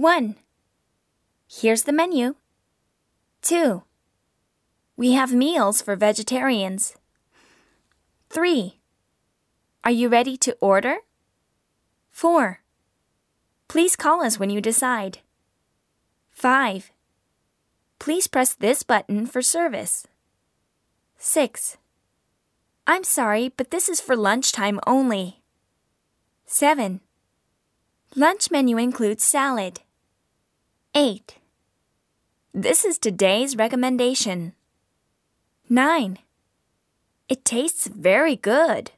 1. Here's the menu. 2. We have meals for vegetarians. 3. Are you ready to order? 4. Please call us when you decide. 5. Please press this button for service. 6. I'm sorry, but this is for lunchtime only. 7. Lunch menu includes salad. 8. This is today's recommendation. 9. It tastes very good.